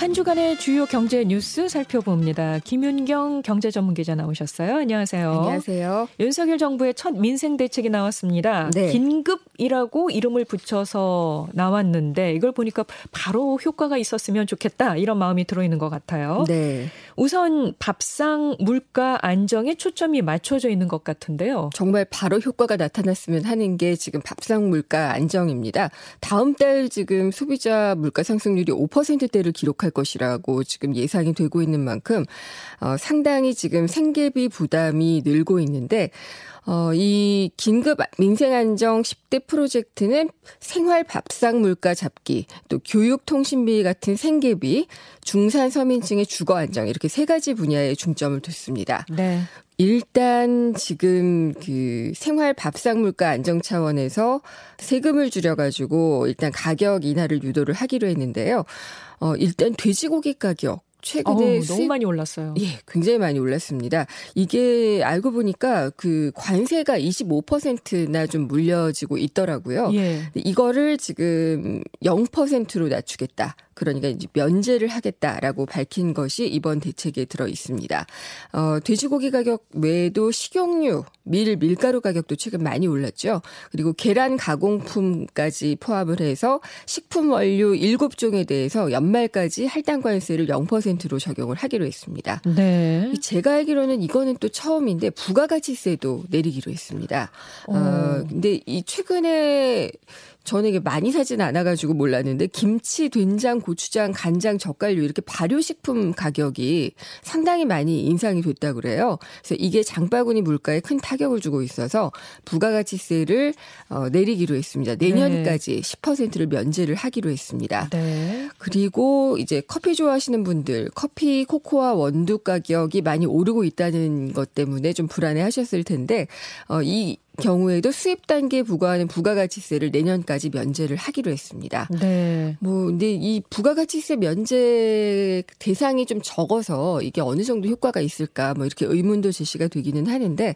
한 주간의 주요 경제 뉴스 살펴봅니다. 김윤경 경제 전문 기자 나오셨어요. 안녕하세요. 안녕하세요. 윤석열 정부의 첫 민생 대책이 나왔습니다. 네. 긴급이라고 이름을 붙여서 나왔는데 이걸 보니까 바로 효과가 있었으면 좋겠다 이런 마음이 들어있는 것 같아요. 네. 우선 밥상 물가 안정에 초점이 맞춰져 있는 것 같은데요. 정말 바로 효과가 나타났으면 하는 게 지금 밥상 물가 안정입니다. 다음 달 지금 소비자 물가 상승률이 5%대를 기록할 할 것이라고 지금 예상이 되고 있는 만큼 어, 상당히 지금 생계비 부담이 늘고 있는데 어, 이 긴급 민생안정 10대 프로젝트는 생활 밥상 물가 잡기, 또 교육 통신비 같은 생계비, 중산 서민층의 주거 안정 이렇게 세 가지 분야에 중점을 뒀습니다. 네. 일단 지금 그 생활 밥상 물가 안정 차원에서 세금을 줄여가지고 일단 가격 인하를 유도를 하기로 했는데요. 어, 일단 돼지고기 가격 최근에 어우, 너무 많이 올랐어요. 예, 굉장히 많이 올랐습니다. 이게 알고 보니까 그 관세가 25%나 좀 물려지고 있더라고요. 예. 이거를 지금 0%로 낮추겠다. 그러니까 이제 면제를 하겠다라고 밝힌 것이 이번 대책에 들어 있습니다. 어, 돼지고기 가격 외에도 식용유, 밀, 밀가루 가격도 최근 많이 올랐죠. 그리고 계란 가공품까지 포함을 해서 식품 원료 7종에 대해서 연말까지 할당 관세를 0%로 적용을 하기로 했습니다. 네. 제가 알기로는 이거는 또 처음인데 부가가치세도 내리기로 했습니다. 어, 어 근데 이 최근에 저는 이게 많이 사진 않아가지고 몰랐는데 김치, 된장, 고추장, 간장, 젓갈류 이렇게 발효식품 가격이 상당히 많이 인상이 됐다 그래요. 그래서 이게 장바구니 물가에 큰 타격을 주고 있어서 부가가치세를 어, 내리기로 했습니다. 내년까지 네. 10%를 면제를 하기로 했습니다. 네. 그리고 이제 커피 좋아하시는 분들 커피, 코코아 원두 가격이 많이 오르고 있다는 것 때문에 좀 불안해하셨을 텐데 어, 이 경우에도 수입 단계에 부과하는 부가가치세를 내년까지 면제를 하기로 했습니다. 네. 뭐 근데 이 부가가치세 면제 대상이 좀 적어서 이게 어느 정도 효과가 있을까 뭐 이렇게 의문도 제시가 되기는 하는데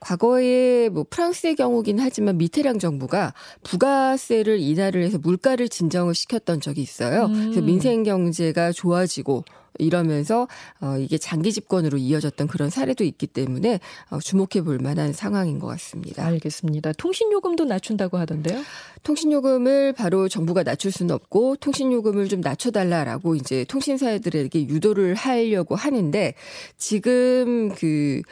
과거에 뭐 프랑스의 경우긴 하지만 미테랑 정부가 부가세를 인하를 해서 물가를 진정을 시켰던 적이 있어요. 음. 그래서 민생 경제가 좋아지고 이러면서 어 이게 장기 집권으로 이어졌던 그런 사례도 있기 때문에 어 주목해 볼 만한 상황인 것 같습니다. 알겠습니다. 통신요금도 낮춘다고 하던데요? 통신요금을 바로 정부가 낮출 수는 없고 통신요금을 좀 낮춰달라라고 이제 통신사들에게 유도를 하려고 하는데 지금 그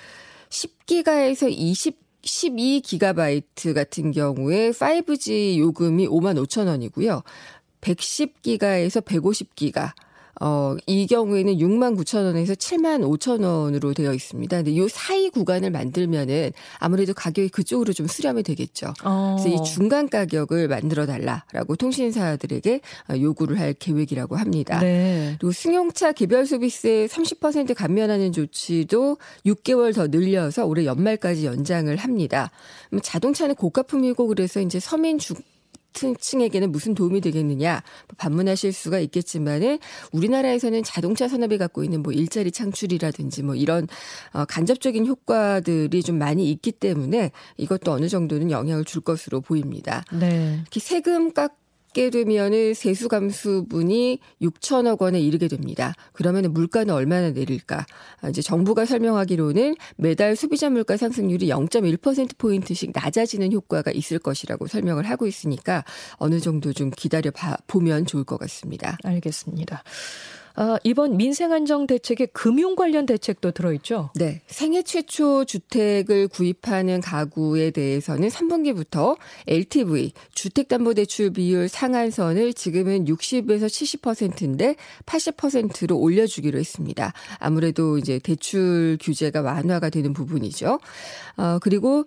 10기가에서 20 12기가바이트 같은 경우에 5G 요금이 5만 5천 원이고요. 110기가에서 150기가 어, 이 경우에는 6만 9천 원에서 7만 5천 원으로 되어 있습니다. 근데 요 사이 구간을 만들면은 아무래도 가격이 그쪽으로 좀 수렴이 되겠죠. 어. 그래서 이 중간 가격을 만들어 달라라고 통신사들에게 요구를 할 계획이라고 합니다. 네. 그리고 승용차 개별 소비세 30% 감면하는 조치도 6개월 더 늘려서 올해 연말까지 연장을 합니다. 자동차는 고가품이고 그래서 이제 서민 주 층에게는 무슨 도움이 되겠느냐 반문하실 수가 있겠지만은 우리나라에서는 자동차 산업이 갖고 있는 뭐 일자리 창출이라든지 뭐 이런 어 간접적인 효과들이 좀 많이 있기 때문에 이것도 어느 정도는 영향을 줄 것으로 보입니다. 네. 특히 세금 깎 받게 되면은 세수 감수분이 6천억 원에 이르게 됩니다. 그러면 물가는 얼마나 내릴까? 아, 이제 정부가 설명하기로는 매달 소비자 물가 상승률이 0.1% 포인트씩 낮아지는 효과가 있을 것이라고 설명을 하고 있으니까 어느 정도 좀 기다려 봐 보면 좋을 것 같습니다. 알겠습니다. 아, 이번 민생안정 대책에 금융 관련 대책도 들어있죠? 네. 생애 최초 주택을 구입하는 가구에 대해서는 3분기부터 LTV, 주택담보대출 비율 상한선을 지금은 60에서 70%인데 80%로 올려주기로 했습니다. 아무래도 이제 대출 규제가 완화가 되는 부분이죠. 어, 그리고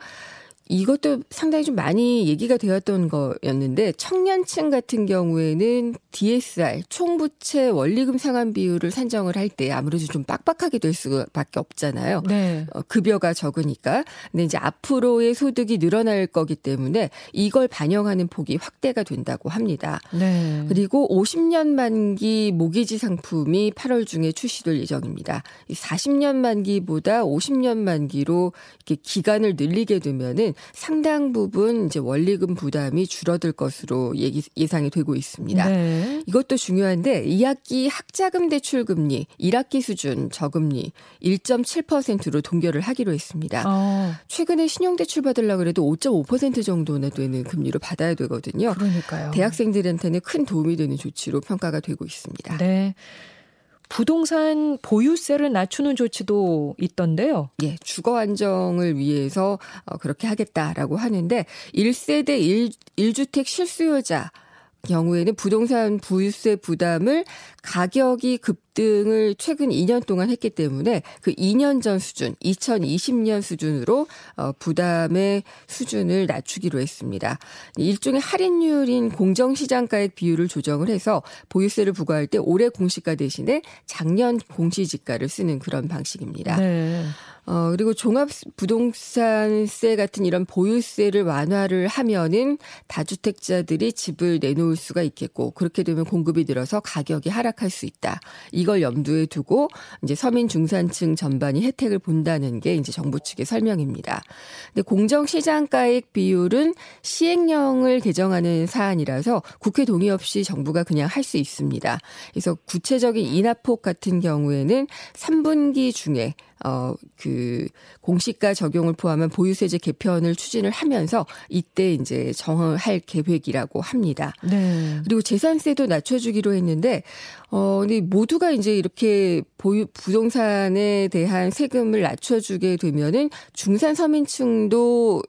이것도 상당히 좀 많이 얘기가 되었던 거였는데 청년층 같은 경우에는 DSR 총부채 원리금 상환 비율을 산정을 할 때 아무래도 좀 빡빡하게 될 수밖에 없잖아요. 네. 어, 급여가 적으니까. 근데 이제 앞으로의 소득이 늘어날 거기 때문에 이걸 반영하는 폭이 확대가 된다고 합니다. 네. 그리고 50년 만기 모기지 상품이 8월 중에 출시될 예정입니다. 40년 만기보다 50년 만기로 이렇게 기간을 늘리게 되면은 상당 부분 이제 원리금 부담이 줄어들 것으로 예기, 예상이 되고 있습니다. 네. 이것도 중요한데 2학기 학자금 대출 금리 1학기 수준 저금리 1.7%로 동결을 하기로 했습니다. 어. 최근에 신용 대출 받으려고 그래도 5.5% 정도나 되는 금리로 받아야 되거든요. 그러니까요. 대학생들한테는 큰 도움이 되는 조치로 평가가 되고 있습니다. 네. 부동산 보유세를 낮추는 조치도 있던데요. 예, 주거 안정을 위해서 어, 그렇게 하겠다라고 하는데 1세대 1, 1주택 실수요자 경우에는 부동산 부유세 부담을 가격이 급 등을 최근 2년 동안 했기 때문에 그 2년 전 수준, 2020년 수준으로 어, 부담의 수준을 낮추기로 했습니다. 일종의 할인율인 공정시장가액 비율을 조정을 해서 보유세를 부과할 때 올해 공시가 대신에 작년 공시지가를 쓰는 그런 방식입니다. 네. 어, 그리고 종합 부동산세 같은 이런 보유세를 완화를 하면은 다주택자들이 집을 내놓을 수가 있겠고 그렇게 되면 공급이 늘어서 가격이 하락할 수 있다. 이걸 염두에 두고 이제 서민 중산층 전반이 혜택을 본다는 게 이제 정부 측의 설명입니다. 근데 공정 시장가액 비율은 시행령을 개정하는 사안이라서 국회 동의 없이 정부가 그냥 할 수 있습니다. 그래서 구체적인 인하폭 같은 경우에는 3분기 중에 어, 그 공시가 적용을 포함한 보유세제 개편을 추진을 하면서 이때 이제 정할 계획이라고 합니다. 네. 그리고 재산세도 낮춰주기로 했는데, 어, 근데 모두가 이제 이렇게 보유, 부동산에 대한 세금을 낮춰주게 되면은 중산 서민층도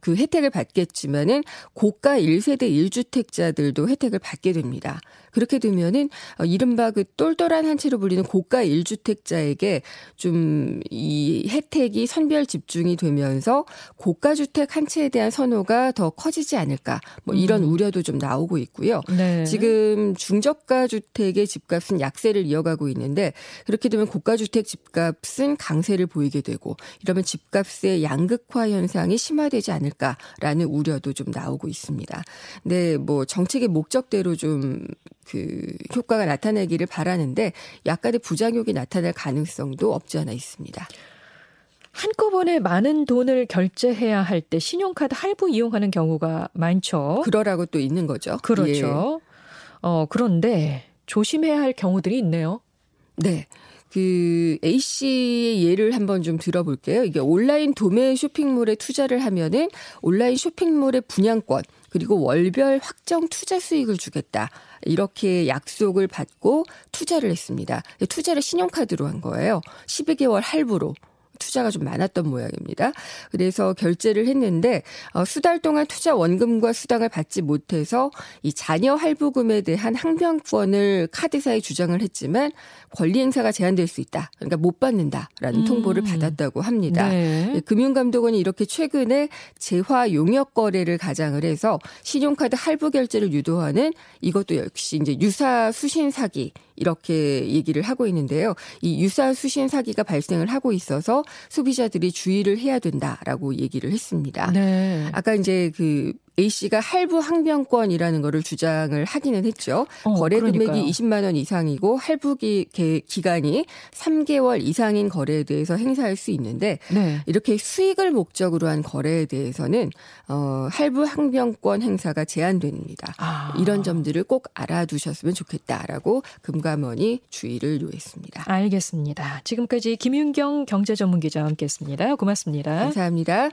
그 혜택을 받겠지만은 고가 1세대 1주택자들도 혜택을 받게 됩니다. 그렇게 되면은 어, 이른바 그 똘똘한 한 채로 불리는 고가 1주택자에게 좀 이 혜택이 선별 집중이 되면서 고가 주택 한 채에 대한 선호가 더 커지지 않을까 뭐 이런 음. 우려도 좀 나오고 있고요. 네. 지금 중저가 주택의 집값은 약세를 이어가고 있는데 그렇게 되면 고가 주택 집값은 강세를 보이게 되고 이러면 집값의 양극화 현상이 심화되지 않을까라는 우려도 좀 나오고 있습니다. 근데 뭐 정책의 목적대로 좀그 효과가 나타나기를 바라는데 약간의 부작용이 나타날 가능성도 없지 않아 있습니다. 한꺼번에 많은 돈을 결제해야 할 때 신용카드 할부 이용하는 경우가 많죠. 그러라고 또 있는 거죠. 그렇죠. 예. 어, 그런데 조심해야 할 경우들이 있네요. 네. 그 A 씨의 예를 한번 좀 들어볼게요. 이게 온라인 도매 쇼핑몰에 투자를 하면은 온라인 쇼핑몰의 분양권 그리고 월별 확정 투자 수익을 주겠다. 이렇게 약속을 받고 투자를 했습니다. 투자를 신용카드로 한 거예요. 12개월 할부로. 투자가 좀 많았던 모양입니다. 그래서 결제를 했는데 어, 수달 동안 투자 원금과 수당을 받지 못해서 이 자녀 할부금에 대한 항변권을 카드사에 주장을 했지만 권리 행사가 제한될 수 있다. 그러니까 못 받는다라는 음. 통보를 받았다고 합니다. 네. 예, 금융감독원이 이렇게 최근에 재화 용역 거래를 가장을 해서 신용카드 할부 결제를 유도하는 이것도 역시 이제 유사 수신 사기 이렇게 얘기를 하고 있는데요. 이 유사 수신 사기가 발생을 하고 있어서 소비자들이 주의를 해야 된다라고 얘기를 했습니다. 네. 아까 이제 그 A 씨가 할부 항변권이라는 거를 주장을 하기는 했죠. 어, 거래 금액이 그러니까요. 20만 원 이상이고 할부 기, 기간이 3개월 이상인 거래에 대해서 행사할 수 있는데 네. 이렇게 수익을 목적으로 한 거래에 대해서는 어, 할부 항변권 행사가 제한됩니다. 아. 이런 점들을 꼭 알아두셨으면 좋겠다라고 금감원이 주의를 요했습니다. 알겠습니다. 지금까지 김윤경 경제전문기자와 함께했습니다. 고맙습니다. 감사합니다.